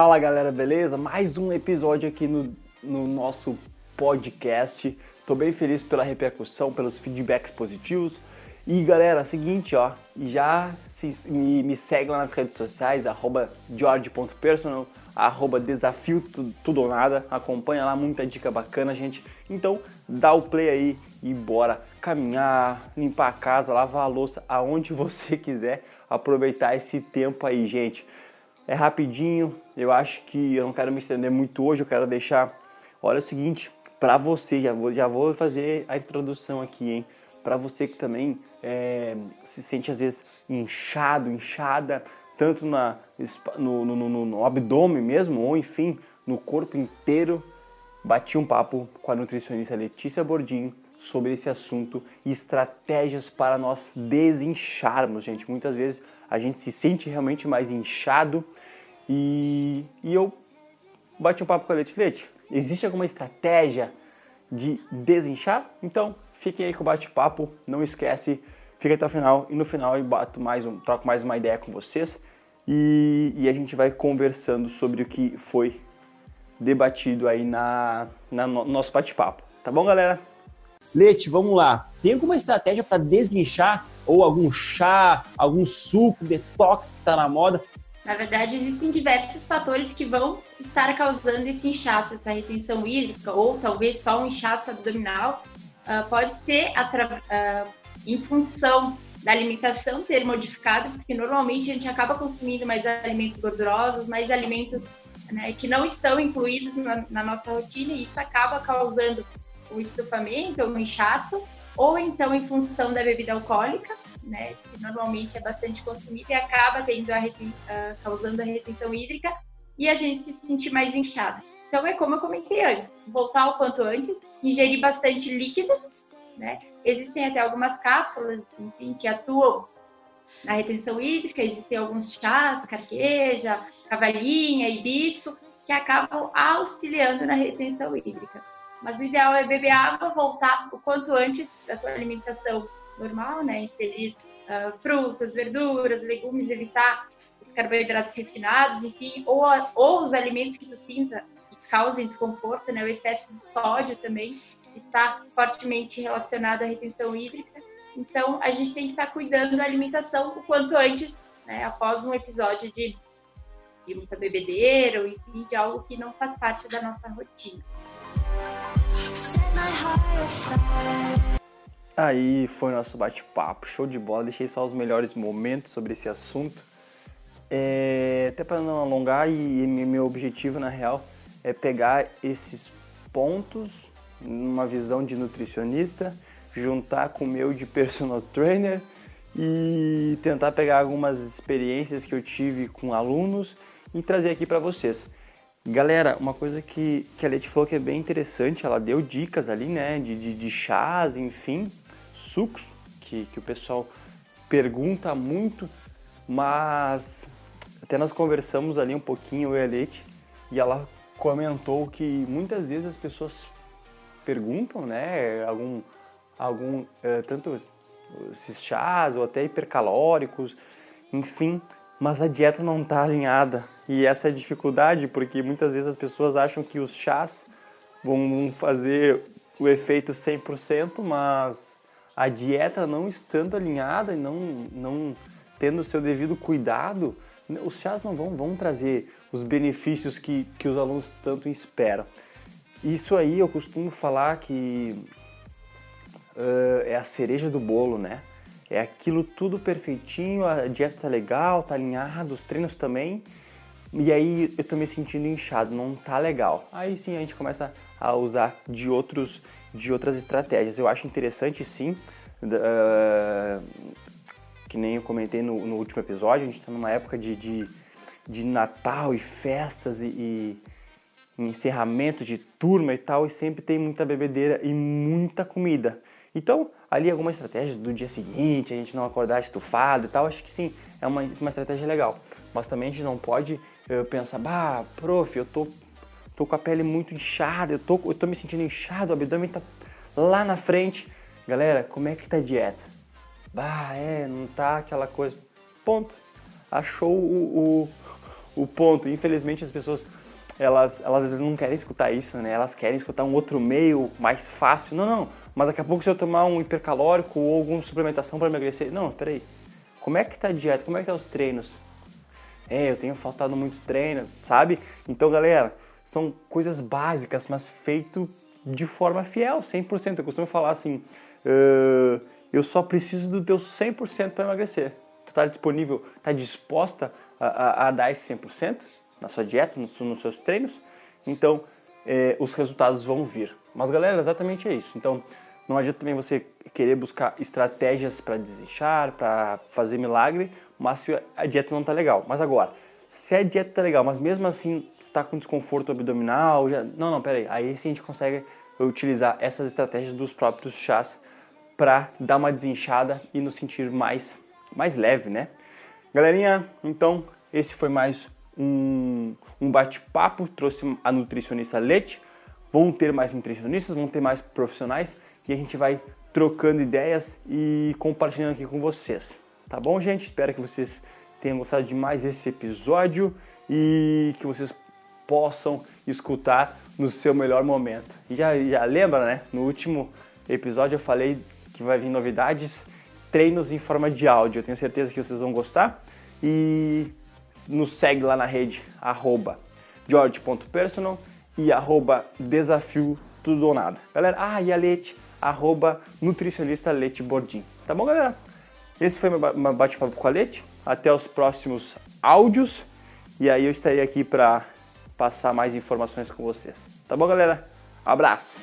Fala galera, beleza? Mais um episódio aqui no, no nosso podcast. Tô bem feliz pela repercussão, pelos feedbacks positivos. E galera, seguinte, ó, já se, me, me segue lá nas redes sociais, arroba george.personal, arroba desafio tudo, ou nada, acompanha lá, muita dica bacana, gente. Então, dá o play aí e bora caminhar, limpar a casa, lavar a louça, aonde você quiser, aproveitar esse tempo aí, gente. É rapidinho, eu acho que eu não quero me estender muito hoje, eu quero deixar, olha o seguinte, para você, já vou, já vou fazer a introdução aqui, hein? Para você que também é, se sente às vezes inchado, inchada, tanto na, no, no, no, no abdômen mesmo, ou enfim, no corpo inteiro, bati um papo com a nutricionista Letícia Bordinho sobre esse assunto e estratégias para nós desincharmos, gente. Muitas vezes a gente se sente realmente mais inchado e, e eu bati um papo com a Leti. Leti, existe alguma estratégia de desinchar? Então, fiquem aí com o bate-papo, não esquece Fica até o final e no final eu bato mais um, troco mais uma ideia com vocês e, e a gente vai conversando sobre o que foi debatido aí na, na no nosso bate-papo. Tá bom, galera? Leite, vamos lá. Tem alguma estratégia para desinchar ou algum chá, algum suco, detox que está na moda? Na verdade, existem diversos fatores que vão estar causando esse inchaço, essa retenção hídrica, ou talvez só um inchaço abdominal. Uh, pode ser uh, em função da alimentação ter modificado, porque normalmente a gente acaba consumindo mais alimentos gordurosos, mais alimentos né, que não estão incluídos na, na, nossa rotina e isso acaba causando o estufamento o inchaço, ou então em função da bebida alcoólica, né, que normalmente é bastante consumida e acaba tendo a reten, uh, causando a retenção hídrica e a gente se sentir mais inchado. Então é como eu comentei antes, voltar o quanto antes, ingerir bastante líquidos, né? Existem até algumas cápsulas enfim, que atuam na retenção hídrica, existem alguns chás, carqueja, cavalinha, hibisco, que acabam auxiliando na retenção hídrica. Mas o ideal é beber água, voltar o quanto antes da sua alimentação normal, né? Inserir uh, frutas, verduras, legumes, evitar os carboidratos refinados, enfim, ou, ou os alimentos que nos sinta que causem desconforto, né? O excesso de sódio também está fortemente relacionado à retenção hídrica. Então, a gente tem que estar cuidando da alimentação o quanto antes, né, após um episódio de, de muita bebedeira, ou enfim, de algo que não faz parte da nossa rotina. Aí foi nosso bate-papo, show de bola. Deixei só os melhores momentos sobre esse assunto. É, até para não alongar, e, e meu objetivo na real é pegar esses pontos numa visão de nutricionista, juntar com o meu de personal trainer e tentar pegar algumas experiências que eu tive com alunos e trazer aqui para vocês. Galera, uma coisa que, que a Leti falou que é bem interessante, ela deu dicas ali, né, de, de, de chás, enfim, sucos, que, que o pessoal pergunta muito, mas até nós conversamos ali um pouquinho, eu e a Leti, e ela comentou que muitas vezes as pessoas perguntam, né, algum, algum uh, tanto esses chás ou até hipercalóricos, enfim, mas a dieta não está alinhada e essa é a dificuldade porque muitas vezes as pessoas acham que os chás vão fazer o efeito 100%, mas a dieta não estando alinhada e não, não tendo o seu devido cuidado, os chás não vão, vão trazer os benefícios que, que os alunos tanto esperam. Isso aí eu costumo falar que uh, é a cereja do bolo, né? É aquilo tudo perfeitinho, a dieta tá legal, tá alinhada, os treinos também. E aí eu tô me sentindo inchado, não tá legal. Aí sim a gente começa a usar de, outros, de outras estratégias. Eu acho interessante sim, uh, que nem eu comentei no, no, último episódio, a gente tá numa época de, de, de Natal e festas e, e encerramento de turma e tal, e sempre tem muita bebedeira e muita comida. Então, ali alguma estratégia do dia seguinte, a gente não acordar estufado e tal, acho que sim, é uma, uma estratégia legal. Mas também a gente não pode uh, pensar, bah, prof, eu tô, tô com a pele muito inchada, eu tô, eu tô me sentindo inchado, o abdômen tá lá na frente. Galera, como é que tá a dieta? Bah, é, não tá aquela coisa. Ponto. Achou o, o, o ponto. Infelizmente as pessoas elas, elas às vezes não querem escutar isso, né? Elas querem escutar um outro meio mais fácil. Não, não. Mas daqui a pouco se eu tomar um hipercalórico ou alguma suplementação para emagrecer, não, peraí. Como é que tá a dieta? Como é que tá os treinos? É, eu tenho faltado muito treino, sabe? Então, galera, são coisas básicas, mas feito de forma fiel, 100%. Eu costumo falar assim, uh, eu só preciso do teu 100% para emagrecer. Tu tá disponível, tá disposta a, a, a dar esse 100%? Na sua dieta, nos, nos seus treinos, então é, os resultados vão vir. Mas galera, exatamente é isso. Então não adianta também você querer buscar estratégias para desinchar, para fazer milagre, mas se a dieta não está legal. Mas agora, se a dieta está legal, mas mesmo assim está com desconforto abdominal, já... não, não, peraí, aí sim a gente consegue utilizar essas estratégias dos próprios chás para dar uma desinchada e nos sentir mais, mais leve, né? Galerinha, então esse foi mais um, um bate-papo, trouxe a nutricionista Lete. Vão ter mais nutricionistas, vão ter mais profissionais e a gente vai trocando ideias e compartilhando aqui com vocês. Tá bom, gente? Espero que vocês tenham gostado de mais esse episódio e que vocês possam escutar no seu melhor momento. E já, já lembra, né? No último episódio eu falei que vai vir novidades, treinos em forma de áudio. Eu tenho certeza que vocês vão gostar. E nos segue lá na rede, arroba george.personal e arroba desafio tudo ou nada. Galera, ah, e a Leite, arroba nutricionista Leite Bordim. Tá bom, galera? Esse foi meu bate-papo com a Leite. Até os próximos áudios. E aí eu estarei aqui para passar mais informações com vocês. Tá bom, galera? Abraço!